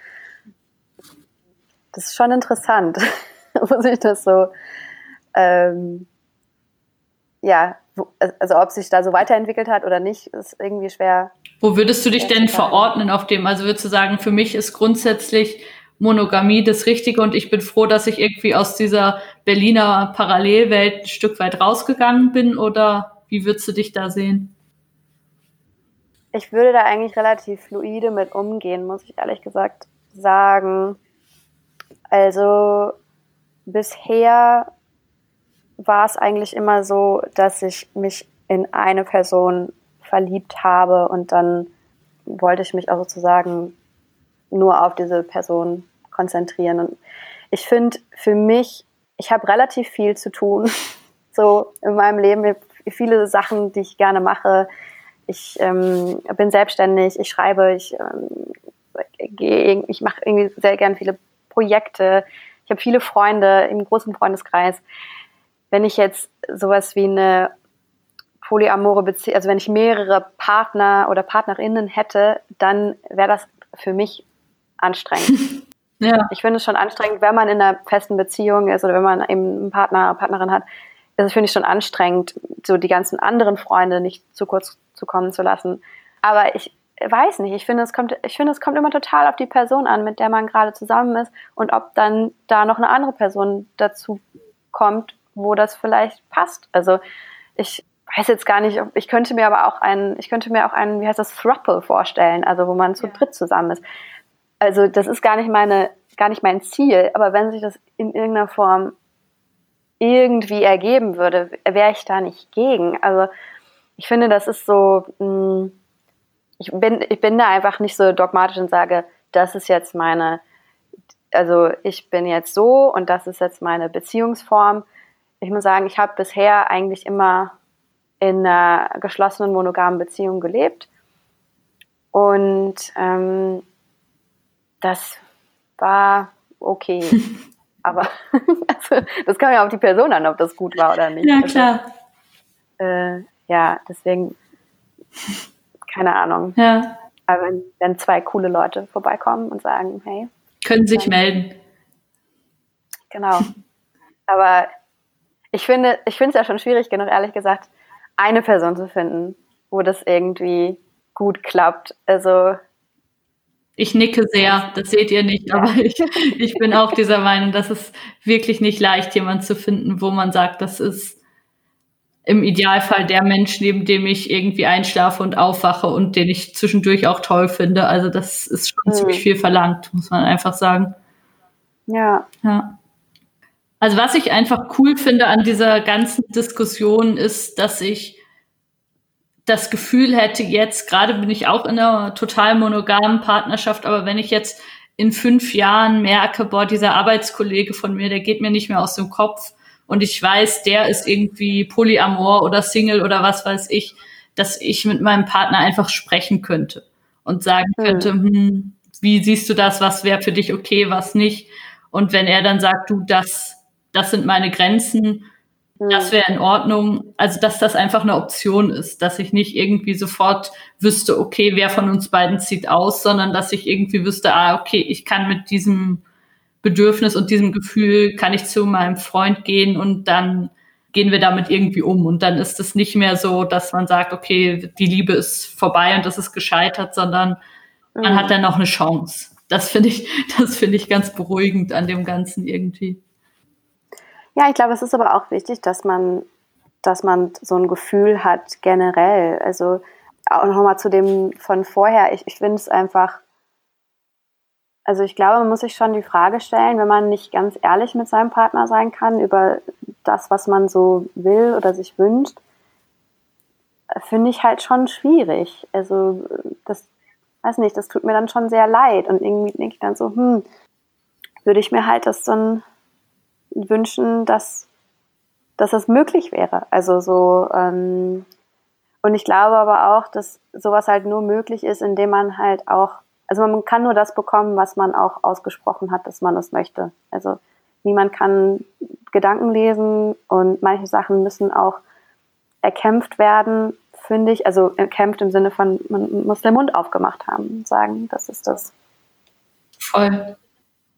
Das ist schon interessant, muss ich das so, ähm, ja, also ob sich da so weiterentwickelt hat oder nicht, ist irgendwie schwer. Wo würdest du dich denn verordnen auf dem? Also würdest du sagen, für mich ist grundsätzlich Monogamie das Richtige und ich bin froh, dass ich irgendwie aus dieser Berliner Parallelwelt ein Stück weit rausgegangen bin oder wie würdest du dich da sehen? Ich würde da eigentlich relativ fluide mit umgehen, muss ich ehrlich gesagt sagen. Also bisher war es eigentlich immer so, dass ich mich in eine Person verliebt habe und dann wollte ich mich auch sozusagen nur auf diese Person konzentrieren. Und ich finde für mich, ich habe relativ viel zu tun, so in meinem Leben. Viele Sachen, die ich gerne mache. Ich ähm, bin selbstständig, ich schreibe, ich, ähm, ich mache irgendwie sehr gerne viele Projekte. Ich habe viele Freunde im großen Freundeskreis. Wenn ich jetzt sowas wie eine polyamore Beziehung, also wenn ich mehrere Partner oder Partnerinnen hätte, dann wäre das für mich anstrengend. Ja. Ich finde es schon anstrengend, wenn man in einer festen Beziehung ist oder wenn man eben einen Partner, Partnerin hat, ist es, finde ich, schon anstrengend, so die ganzen anderen Freunde nicht zu kurz zu kommen zu lassen. Aber ich weiß nicht, ich finde, es kommt, ich finde, es kommt immer total auf die Person an, mit der man gerade zusammen ist und ob dann da noch eine andere Person dazu kommt, wo das vielleicht passt. Also ich weiß jetzt gar nicht, ich könnte mir aber auch einen, ich könnte mir auch einen, wie heißt das, Thruple vorstellen, also wo man zu ja. dritt zusammen ist also das ist gar nicht meine, gar nicht mein Ziel, aber wenn sich das in irgendeiner Form irgendwie ergeben würde, wäre ich da nicht gegen. Also ich finde, das ist so, hm, ich bin, ich bin da einfach nicht so dogmatisch und sage, das ist jetzt meine, also ich bin jetzt so und das ist jetzt meine Beziehungsform. Ich muss sagen, ich habe bisher eigentlich immer in einer geschlossenen monogamen Beziehung gelebt und ähm, das war okay. Aber also, das kam ja auf die Person an, ob das gut war oder nicht. Ja, also, klar. Also, äh, ja, deswegen keine Ahnung. Ja. Aber wenn, wenn zwei coole Leute vorbeikommen und sagen, hey. Können sich melden. Genau. Aber ich finde, ich finde es ja schon schwierig genug, ehrlich gesagt, eine Person zu finden, wo das irgendwie gut klappt. Also ich nicke sehr, das seht ihr nicht, aber ich, ich bin auch dieser Meinung, dass es wirklich nicht leicht, jemanden zu finden, wo man sagt, das ist im Idealfall der Mensch, neben dem ich irgendwie einschlafe und aufwache und den ich zwischendurch auch toll finde. Also das ist schon mhm. ziemlich viel verlangt, muss man einfach sagen. Ja. Ja. Also was ich einfach cool finde an dieser ganzen Diskussion ist, dass ich das Gefühl hätte, jetzt gerade bin ich auch in einer total monogamen Partnerschaft, aber wenn ich jetzt in fünf Jahren merke, boah, dieser Arbeitskollege von mir, der geht mir nicht mehr aus dem Kopf und ich weiß, der ist irgendwie Polyamor oder Single oder was weiß ich, dass ich mit meinem Partner einfach sprechen könnte und sagen hm. könnte, hm, wie siehst du das, was wäre für dich okay, was nicht? Und wenn er dann sagt, du, das das sind meine Grenzen, das hm. wäre in Ordnung. Also, dass das einfach eine Option ist, dass ich nicht irgendwie sofort wüsste, okay, wer von uns beiden zieht aus, sondern dass ich irgendwie wüsste, ah, okay, ich kann mit diesem Bedürfnis und diesem Gefühl, kann ich zu meinem Freund gehen und dann gehen wir damit irgendwie um. Und dann ist es nicht mehr so, dass man sagt, okay, die Liebe ist vorbei und das ist gescheitert, sondern man mhm. hat dann noch eine Chance. Das finde ich, das finde ich ganz beruhigend an dem Ganzen irgendwie. Ja, ich glaube, es ist aber auch wichtig, dass man, dass man so ein Gefühl hat generell. Also auch nochmal zu dem von vorher. Ich, ich finde es einfach, also ich glaube, man muss sich schon die Frage stellen, wenn man nicht ganz ehrlich mit seinem Partner sein kann über das, was man so will oder sich wünscht, finde ich halt schon schwierig. Also das, weiß nicht, das tut mir dann schon sehr leid und irgendwie denke ich dann so, hm, würde ich mir halt das dann wünschen, dass, dass das möglich wäre. Also so, ähm, und ich glaube aber auch, dass sowas halt nur möglich ist, indem man halt auch, also man kann nur das bekommen, was man auch ausgesprochen hat, dass man es möchte. Also niemand kann Gedanken lesen und manche Sachen müssen auch erkämpft werden, finde ich. Also erkämpft im Sinne von, man muss den Mund aufgemacht haben und sagen, das ist das. Voll.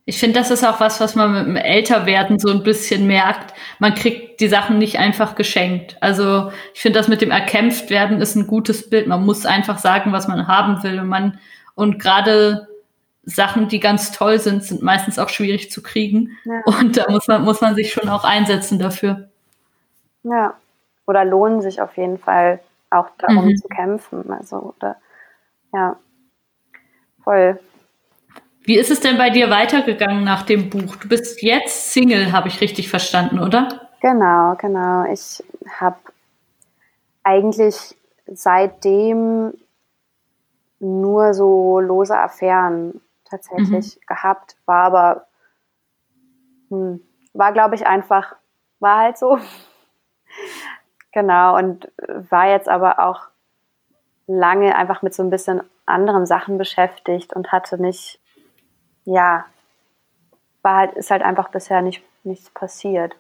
Ich finde, das ist auch was, was man mit dem Älterwerden so ein bisschen merkt. Man kriegt die Sachen nicht einfach geschenkt. Also ich finde, das mit dem Erkämpftwerden ist ein gutes Bild. Man muss einfach sagen, was man haben will. Und man und gerade Sachen, die ganz toll sind, sind meistens auch schwierig zu kriegen. Ja. Und da muss man, muss man sich schon auch einsetzen dafür. Ja. Oder lohnen sich auf jeden Fall auch darum mhm. zu kämpfen. Also, oder, ja. Voll. Wie ist es denn bei dir weitergegangen nach dem Buch? Du bist jetzt Single, habe ich richtig verstanden, oder? Genau, genau. Ich habe eigentlich seitdem nur so lose Affären tatsächlich mhm. gehabt, war aber, hm, war glaube ich einfach, war halt so. genau, und war jetzt aber auch lange einfach mit so ein bisschen anderen Sachen beschäftigt und hatte nicht ja, war halt, ist halt einfach bisher nicht, nichts passiert.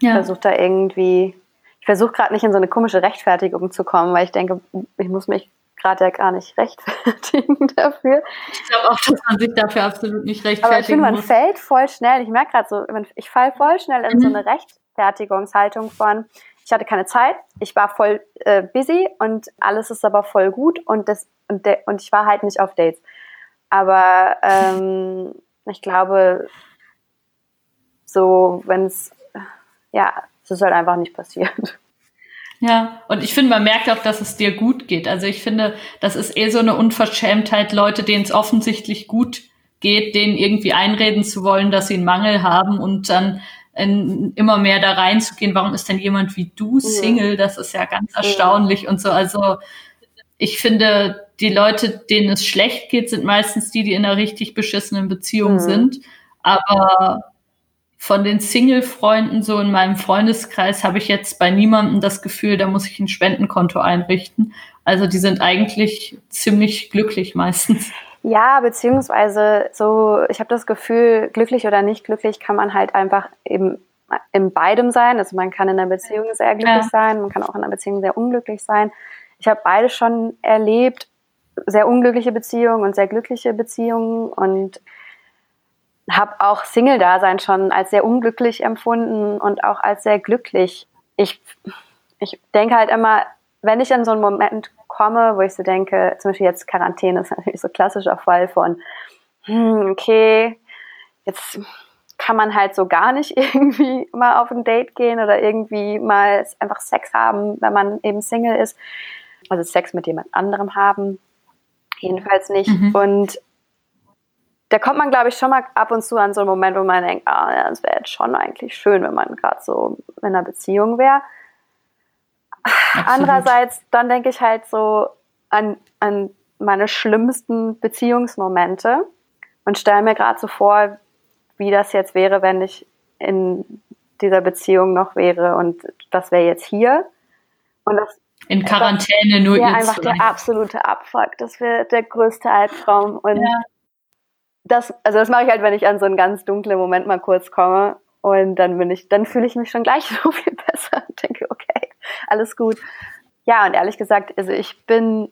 Ja. Ich versuche da irgendwie, ich versuche gerade nicht in so eine komische Rechtfertigung zu kommen, weil ich denke, ich muss mich gerade ja gar nicht rechtfertigen dafür. Ich glaube auch, dass man sich dafür absolut nicht rechtfertigen Aber ich finde, man muss. fällt voll schnell, ich merke gerade so, ich falle voll schnell in mhm. so eine Rechtfertigungshaltung von, ich hatte keine Zeit, ich war voll äh, busy und alles ist aber voll gut und, das, und, de, und ich war halt nicht auf Dates. Aber ähm, ich glaube, so, wenn es, ja, es ist halt einfach nicht passiert. Ja, und ich finde, man merkt auch, dass es dir gut geht. Also ich finde, das ist eh so eine Unverschämtheit, Leute, denen es offensichtlich gut geht, denen irgendwie einreden zu wollen, dass sie einen Mangel haben und dann in, immer mehr da reinzugehen. Warum ist denn jemand wie du Single? Das ist ja ganz erstaunlich und so. Also ich finde, die Leute, denen es schlecht geht, sind meistens die, die in einer richtig beschissenen Beziehung mhm. sind. Aber von den Single-Freunden so in meinem Freundeskreis habe ich jetzt bei niemandem das Gefühl, da muss ich ein Spendenkonto einrichten. Also die sind eigentlich ziemlich glücklich meistens. Ja, beziehungsweise so, ich habe das Gefühl, glücklich oder nicht glücklich kann man halt einfach eben in beidem sein. Also man kann in einer Beziehung sehr glücklich ja. sein, man kann auch in einer Beziehung sehr unglücklich sein ich habe beide schon erlebt, sehr unglückliche Beziehungen und sehr glückliche Beziehungen und habe auch Single-Dasein schon als sehr unglücklich empfunden und auch als sehr glücklich. Ich, ich denke halt immer, wenn ich in so einen Moment komme, wo ich so denke, zum Beispiel jetzt Quarantäne ist natürlich so ein klassischer Fall von, hm, okay, jetzt kann man halt so gar nicht irgendwie mal auf ein Date gehen oder irgendwie mal einfach Sex haben, wenn man eben Single ist. Also Sex mit jemand anderem haben. Jedenfalls nicht. Mhm. Und da kommt man, glaube ich, schon mal ab und zu an so einen Moment, wo man denkt, ah, ja, es wäre jetzt schon eigentlich schön, wenn man gerade so in einer Beziehung wäre. Andererseits, dann denke ich halt so an, an meine schlimmsten Beziehungsmomente und stelle mir gerade so vor, wie das jetzt wäre, wenn ich in dieser Beziehung noch wäre und das wäre jetzt hier. Und das in Quarantäne nur Ja, einfach der absolute Abfuck. Das wäre der größte Albtraum. Und ja. Das, also das mache ich halt, wenn ich an so einen ganz dunklen Moment mal kurz komme. Und dann bin ich, dann fühle ich mich schon gleich so viel besser und denke, okay, alles gut. Ja, und ehrlich gesagt, also ich bin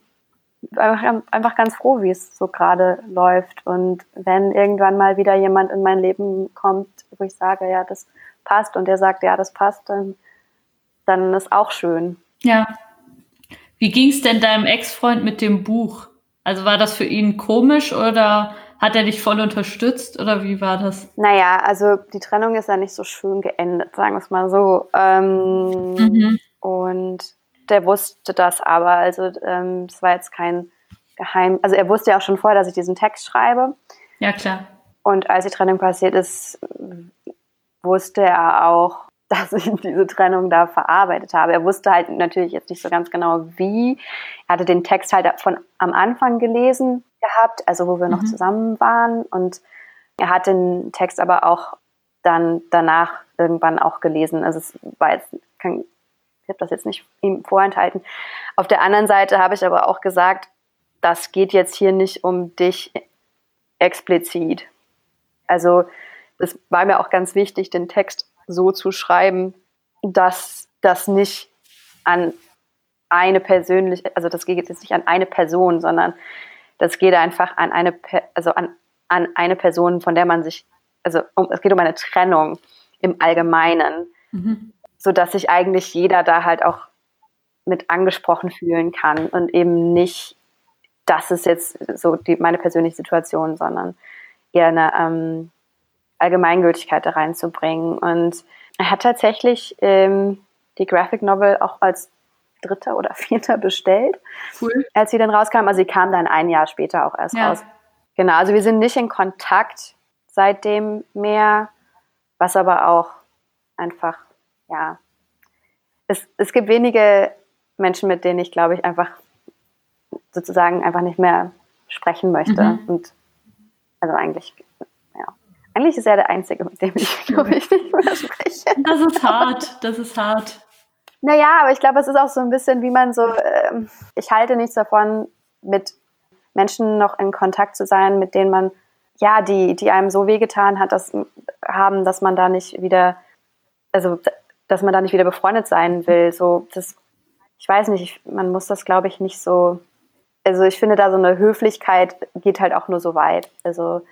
einfach, einfach ganz froh, wie es so gerade läuft. Und wenn irgendwann mal wieder jemand in mein Leben kommt, wo ich sage, ja, das passt, und der sagt, ja, das passt, dann, dann ist auch schön. Ja. Wie ging es denn deinem Ex-Freund mit dem Buch? Also war das für ihn komisch oder hat er dich voll unterstützt oder wie war das? Naja, also die Trennung ist ja nicht so schön geendet, sagen wir es mal so. Ähm, mhm. Und der wusste das aber. Also ähm, es war jetzt kein Geheim. Also er wusste ja auch schon vorher, dass ich diesen Text schreibe. Ja, klar. Und als die Trennung passiert ist, wusste er auch, dass ich diese Trennung da verarbeitet habe. Er wusste halt natürlich jetzt nicht so ganz genau wie. Er hatte den Text halt von am Anfang gelesen gehabt, also wo wir mhm. noch zusammen waren. Und er hat den Text aber auch dann danach irgendwann auch gelesen. Also es war jetzt kein ich habe das jetzt nicht ihm vorenthalten. Auf der anderen Seite habe ich aber auch gesagt, das geht jetzt hier nicht um dich explizit. Also das war mir auch ganz wichtig, den Text so zu schreiben, dass das nicht an eine persönliche, also das geht jetzt nicht an eine Person, sondern das geht einfach an eine, also an, an eine Person, von der man sich, also um, es geht um eine Trennung im Allgemeinen. Mhm so dass sich eigentlich jeder da halt auch mit angesprochen fühlen kann und eben nicht, das ist jetzt so die, meine persönliche Situation, sondern eher eine ähm, Allgemeingültigkeit da reinzubringen. Und er hat tatsächlich ähm, die Graphic Novel auch als dritter oder vierter bestellt, cool. als sie dann rauskam. Also sie kam dann ein Jahr später auch erst ja. raus. Genau, also wir sind nicht in Kontakt seitdem mehr, was aber auch einfach ja, es, es gibt wenige Menschen, mit denen ich, glaube ich, einfach sozusagen einfach nicht mehr sprechen möchte. Mhm. Und also eigentlich, ja. Eigentlich ist er der Einzige, mit dem ich, glaube ich, nicht mehr spreche. Das ist hart, das ist hart. Naja, aber ich glaube, es ist auch so ein bisschen, wie man so, äh, ich halte nichts davon, mit Menschen noch in Kontakt zu sein, mit denen man, ja, die, die einem so wehgetan hat, dass, haben, dass man da nicht wieder, also dass man da nicht wieder befreundet sein will. So, das, ich weiß nicht, ich, man muss das, glaube ich, nicht so. Also ich finde, da so eine Höflichkeit geht halt auch nur so weit. Also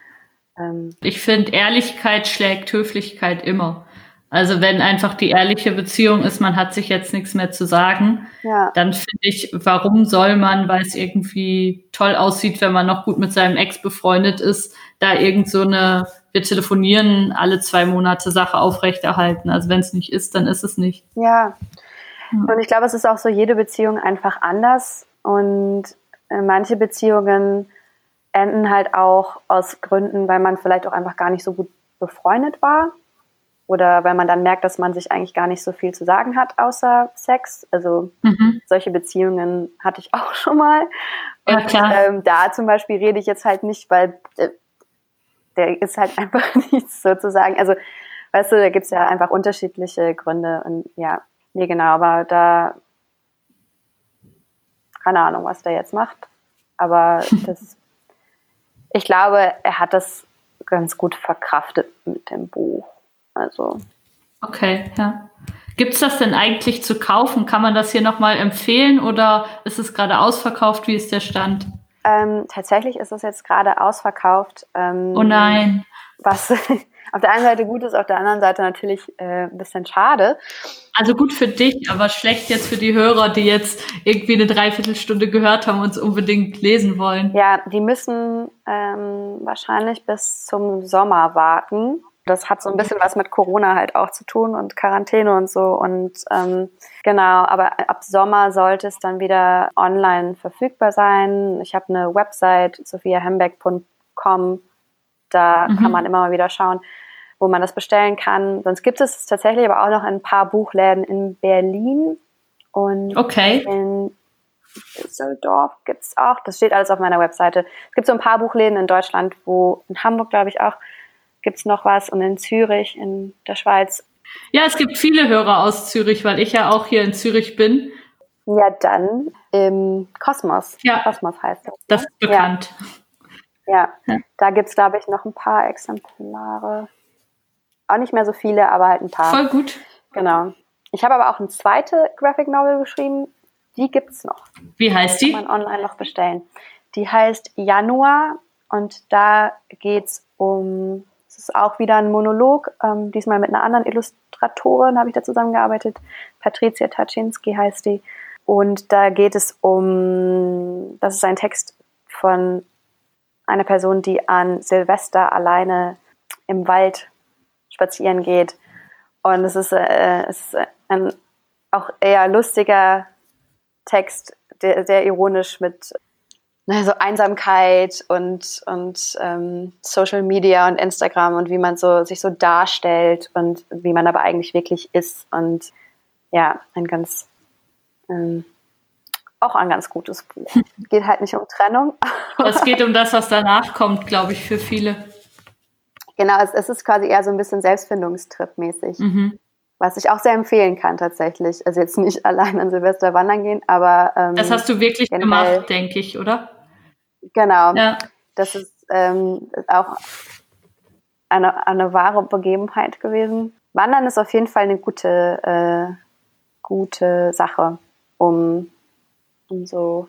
ähm, ich finde, Ehrlichkeit schlägt Höflichkeit immer. Also wenn einfach die ehrliche Beziehung ist, man hat sich jetzt nichts mehr zu sagen, ja. dann finde ich, warum soll man, weil es irgendwie toll aussieht, wenn man noch gut mit seinem Ex befreundet ist, da irgend so eine wir telefonieren alle zwei Monate Sache aufrechterhalten. Also wenn es nicht ist, dann ist es nicht. Ja. Und ich glaube, es ist auch so, jede Beziehung einfach anders. Und äh, manche Beziehungen enden halt auch aus Gründen, weil man vielleicht auch einfach gar nicht so gut befreundet war. Oder weil man dann merkt, dass man sich eigentlich gar nicht so viel zu sagen hat, außer Sex. Also mhm. solche Beziehungen hatte ich auch schon mal. Und ja, klar. Ähm, da zum Beispiel rede ich jetzt halt nicht, weil äh, der ist halt einfach nichts sozusagen. Also, weißt du, da gibt's ja einfach unterschiedliche Gründe und ja, nee, genau, aber da, keine Ahnung, was der jetzt macht, aber das, ich glaube, er hat das ganz gut verkraftet mit dem Buch. Also. Okay, ja. Gibt es das denn eigentlich zu kaufen? Kann man das hier nochmal empfehlen oder ist es gerade ausverkauft? Wie ist der Stand? Ähm, tatsächlich ist es jetzt gerade ausverkauft. Ähm, oh nein. Was auf der einen Seite gut ist, auf der anderen Seite natürlich äh, ein bisschen schade. Also gut für dich, aber schlecht jetzt für die Hörer, die jetzt irgendwie eine Dreiviertelstunde gehört haben und es unbedingt lesen wollen. Ja, die müssen ähm, wahrscheinlich bis zum Sommer warten. Das hat so ein bisschen was mit Corona halt auch zu tun und Quarantäne und so. Und ähm, genau, aber ab Sommer sollte es dann wieder online verfügbar sein. Ich habe eine Website, sophiahembeck.com. Da mhm. kann man immer mal wieder schauen, wo man das bestellen kann. Sonst gibt es tatsächlich aber auch noch ein paar Buchläden in Berlin und okay. in Düsseldorf gibt es auch. Das steht alles auf meiner Webseite. Es gibt so ein paar Buchläden in Deutschland, wo in Hamburg, glaube ich, auch gibt es noch was und in Zürich, in der Schweiz. Ja, es gibt viele Hörer aus Zürich, weil ich ja auch hier in Zürich bin. Ja, dann im Kosmos. Ja. Kosmos heißt das. Das ist bekannt. Ja, ja. da gibt es, glaube ich, noch ein paar Exemplare. Auch nicht mehr so viele, aber halt ein paar. Voll gut. Genau. Ich habe aber auch eine zweite Graphic Novel geschrieben. Die gibt es noch. Wie heißt die? Kann man online noch bestellen. Die heißt Januar und da geht es um ist auch wieder ein Monolog, ähm, diesmal mit einer anderen Illustratorin habe ich da zusammengearbeitet. Patricia Taczynski heißt die. Und da geht es um, das ist ein Text von einer Person, die an Silvester alleine im Wald spazieren geht. Und es ist, äh, es ist ein auch eher lustiger Text, der, sehr ironisch mit ne, so Einsamkeit und, und ähm, Social Media und Instagram und wie man so sich so darstellt und wie man aber eigentlich wirklich ist. Und ja, ein ganz ähm, auch ein ganz gutes Buch. Geht halt nicht um Trennung. Es geht um das, was danach kommt, glaube ich, für viele. Genau, es, es ist quasi eher so ein bisschen Selbstfindungstrip-mäßig. Mhm. Was ich auch sehr empfehlen kann tatsächlich. Also jetzt nicht allein an Silvester wandern gehen, aber. Ähm, das hast du wirklich gemacht, denke ich, oder? Genau. Ja. Das ist ähm, auch eine, eine wahre Begebenheit gewesen. Wandern ist auf jeden Fall eine gute, äh, gute Sache, um, um so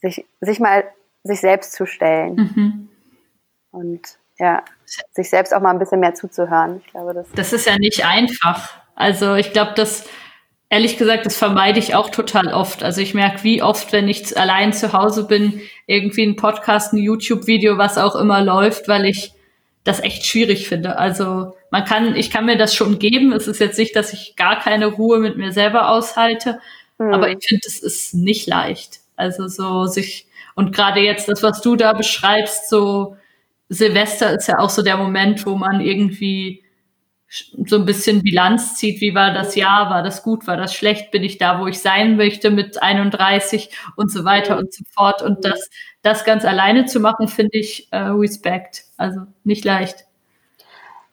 sich, sich mal sich selbst zu stellen. Mhm. Und ja, sich selbst auch mal ein bisschen mehr zuzuhören. Ich glaube, das, das ist ja nicht einfach. Also ich glaube, das ehrlich gesagt, das vermeide ich auch total oft. Also ich merke, wie oft, wenn ich allein zu Hause bin, irgendwie ein Podcast, ein YouTube-Video, was auch immer läuft, weil ich das echt schwierig finde. Also man kann, ich kann mir das schon geben. Es ist jetzt nicht, dass ich gar keine Ruhe mit mir selber aushalte, mhm. aber ich finde, es ist nicht leicht. Also so sich, und gerade jetzt das, was du da beschreibst, so Silvester ist ja auch so der Moment, wo man irgendwie so ein bisschen Bilanz zieht, wie war das Jahr, war das gut, war das schlecht, bin ich da, wo ich sein möchte mit 31 und so weiter und so fort. Und das, das ganz alleine zu machen, finde ich äh, Respekt. Also nicht leicht.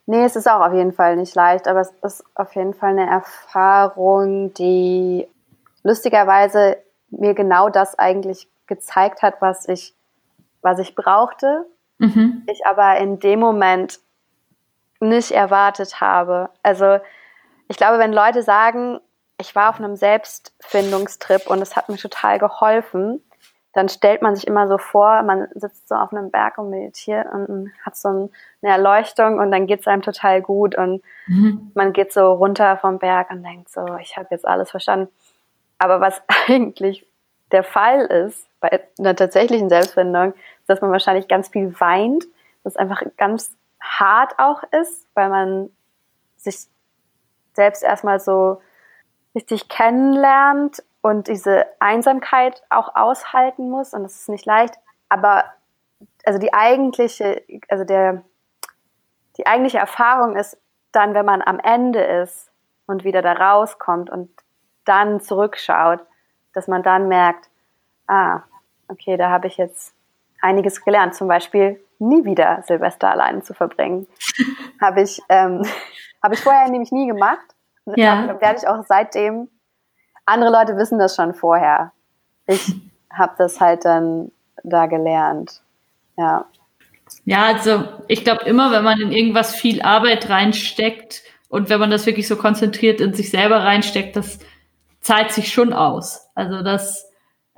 Nee, es ist auch auf jeden Fall nicht leicht, aber es ist auf jeden Fall eine Erfahrung, die lustigerweise mir genau das eigentlich gezeigt hat, was ich, was ich brauchte. Mhm. Ich aber in dem Moment nicht erwartet habe. Also ich glaube, wenn Leute sagen, ich war auf einem Selbstfindungstrip und es hat mir total geholfen, dann stellt man sich immer so vor, man sitzt so auf einem Berg und meditiert und hat so eine Erleuchtung und dann geht es einem total gut und mhm. man geht so runter vom Berg und denkt so, ich habe jetzt alles verstanden. Aber was eigentlich der Fall ist bei einer tatsächlichen Selbstfindung, ist, dass man wahrscheinlich ganz viel weint, dass einfach ganz hart auch ist, weil man sich selbst erstmal so richtig kennenlernt und diese Einsamkeit auch aushalten muss und das ist nicht leicht. Aber also die eigentliche, also der, die eigentliche Erfahrung ist dann, wenn man am Ende ist und wieder da rauskommt und dann zurückschaut, dass man dann merkt, ah, okay, da habe ich jetzt einiges gelernt. Zum Beispiel, nie wieder Silvester alleine zu verbringen. habe ich, ähm, hab ich vorher nämlich nie gemacht. Ja. Werde ich auch seitdem. Andere Leute wissen das schon vorher. Ich habe das halt dann da gelernt. Ja. Ja, also ich glaube immer, wenn man in irgendwas viel Arbeit reinsteckt, Und wenn man das wirklich so konzentriert in sich selber reinsteckt, das zahlt sich schon aus. Also das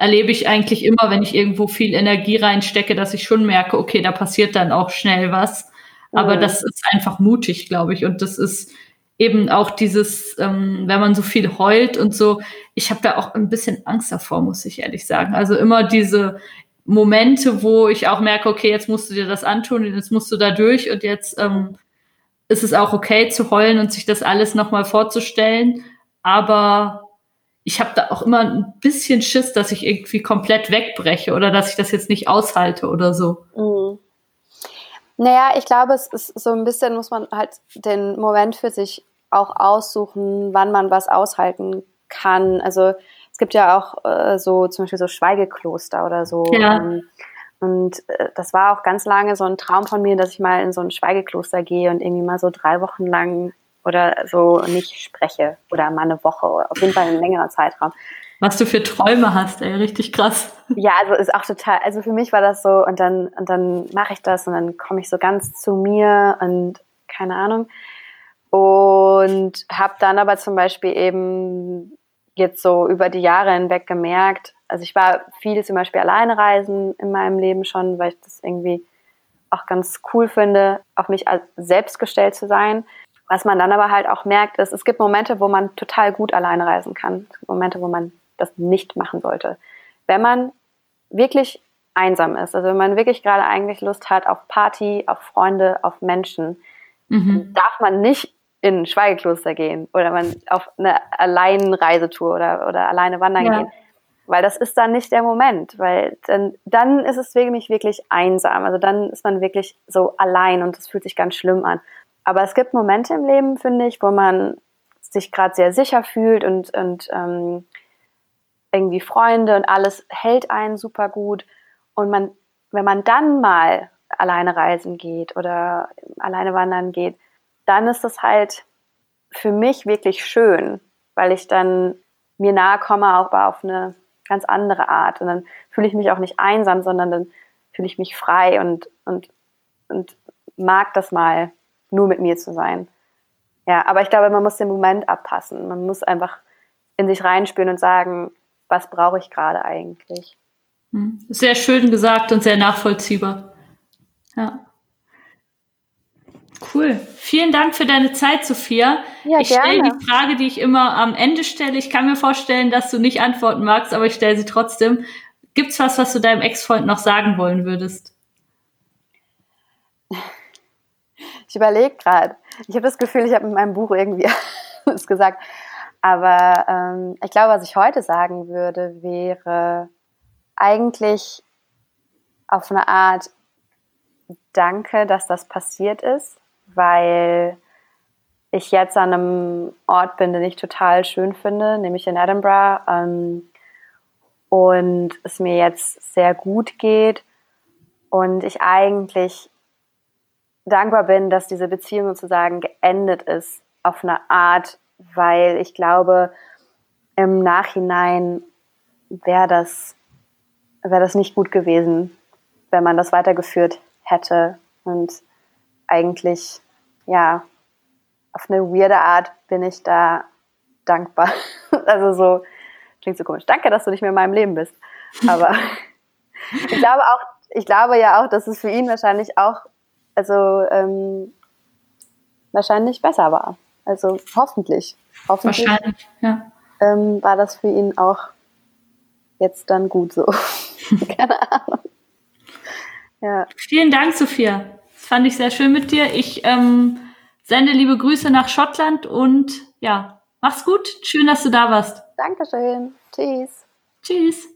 erlebe ich eigentlich immer, wenn ich irgendwo viel Energie reinstecke, dass ich schon merke, okay, da passiert dann auch schnell was. Aber mhm. das ist einfach mutig, glaube ich. Und das ist eben auch dieses, ähm, wenn man so viel heult und so, ich habe da auch ein bisschen Angst davor, muss ich ehrlich sagen. Also immer diese Momente, wo ich auch merke, okay, jetzt musst du dir das antun, jetzt musst du da durch und jetzt ähm, ist es auch okay zu heulen und sich das alles nochmal vorzustellen. Aber ich habe da auch immer ein bisschen Schiss, dass ich irgendwie komplett wegbreche oder dass ich das jetzt nicht aushalte oder so. Mhm. Naja, ich glaube, es ist so ein bisschen, muss man halt den Moment für sich auch aussuchen, wann man was aushalten kann. Also es gibt ja auch äh, so zum Beispiel so Schweigekloster oder so. Ja. Ähm, und äh, das war auch ganz lange so ein Traum von mir, dass ich mal in so ein Schweigekloster gehe und irgendwie mal so drei Wochen lang oder so nicht spreche oder mal eine Woche oder auf jeden Fall einen längeren Zeitraum. Was du für Träume hast, ey, richtig krass. Ja, also ist auch total, also für mich war das so und dann und dann mache ich das und dann komme ich so ganz zu mir und keine Ahnung und habe dann aber zum Beispiel eben jetzt so über die Jahre hinweg gemerkt, also ich war viel zum Beispiel alleine reisen in meinem Leben schon, weil ich das irgendwie auch ganz cool finde, auf mich selbst gestellt zu sein. Was man dann aber halt auch merkt, ist, es gibt Momente, wo man total gut alleine reisen kann. Es gibt Momente, wo man das nicht machen sollte. Wenn man wirklich einsam ist, also wenn man wirklich gerade eigentlich Lust hat auf Party, auf Freunde, auf Menschen, mhm. darf man nicht in ein Schweigekloster gehen oder man auf eine Alleinreisetour oder, oder alleine wandern ja. gehen. Weil das ist dann nicht der Moment, weil dann, dann ist es wirklich, wirklich einsam. Also dann ist man wirklich so allein und es fühlt sich ganz schlimm an. Aber es gibt Momente im Leben, finde ich, wo man sich gerade sehr sicher fühlt und, und ähm, irgendwie Freunde und alles hält einen super gut. Und man, wenn man dann mal alleine reisen geht oder alleine wandern geht, dann ist das halt für mich wirklich schön, weil ich dann mir nahe komme, aber auf eine ganz andere Art. Und dann fühle ich mich auch nicht einsam, sondern dann fühle ich mich frei und, und, und mag das mal nur mit mir zu sein. Ja, aber ich glaube, man muss den Moment abpassen. Man muss einfach in sich reinspüren und sagen, was brauche ich gerade eigentlich. Hm. Sehr schön gesagt und sehr nachvollziehbar. Ja. Cool. Vielen Dank für deine Zeit, Sophia. Ja, ich stelle die Frage, die ich immer am Ende stelle. Ich kann mir vorstellen, dass du nicht antworten magst, aber ich stelle sie trotzdem. Gibt's was, was du deinem Ex-Freund noch sagen wollen würdest? Ich überlege gerade. Ich habe das Gefühl, ich habe in meinem Buch irgendwie das gesagt. Aber ähm, ich glaube, was ich heute sagen würde, wäre eigentlich auf eine Art Danke, dass das passiert ist, weil ich jetzt an einem Ort bin, den ich total schön finde, nämlich in Edinburgh. Ähm, und es mir jetzt sehr gut geht und ich eigentlich dankbar bin, dass diese Beziehung sozusagen geendet ist auf eine Art, weil ich glaube, im Nachhinein wäre das, wäre das nicht gut gewesen, wenn man das weitergeführt hätte. Und eigentlich, ja, auf eine weirde Art bin ich da dankbar. Also so, klingt so komisch. Danke, dass du nicht mehr in meinem Leben bist. Aber ich glaube auch, ich glaube ja auch, dass es für ihn wahrscheinlich auch also ähm, wahrscheinlich besser war. Also hoffentlich. Hoffentlich wahrscheinlich, ja. Ähm, war das für ihn auch jetzt dann gut so. Keine Ahnung. Ja. Vielen Dank, Sophia. Das fand ich sehr schön mit dir. Ich ähm, sende liebe Grüße nach Schottland und ja, mach's gut. Schön, dass du da warst. Dankeschön. Tschüss. Tschüss.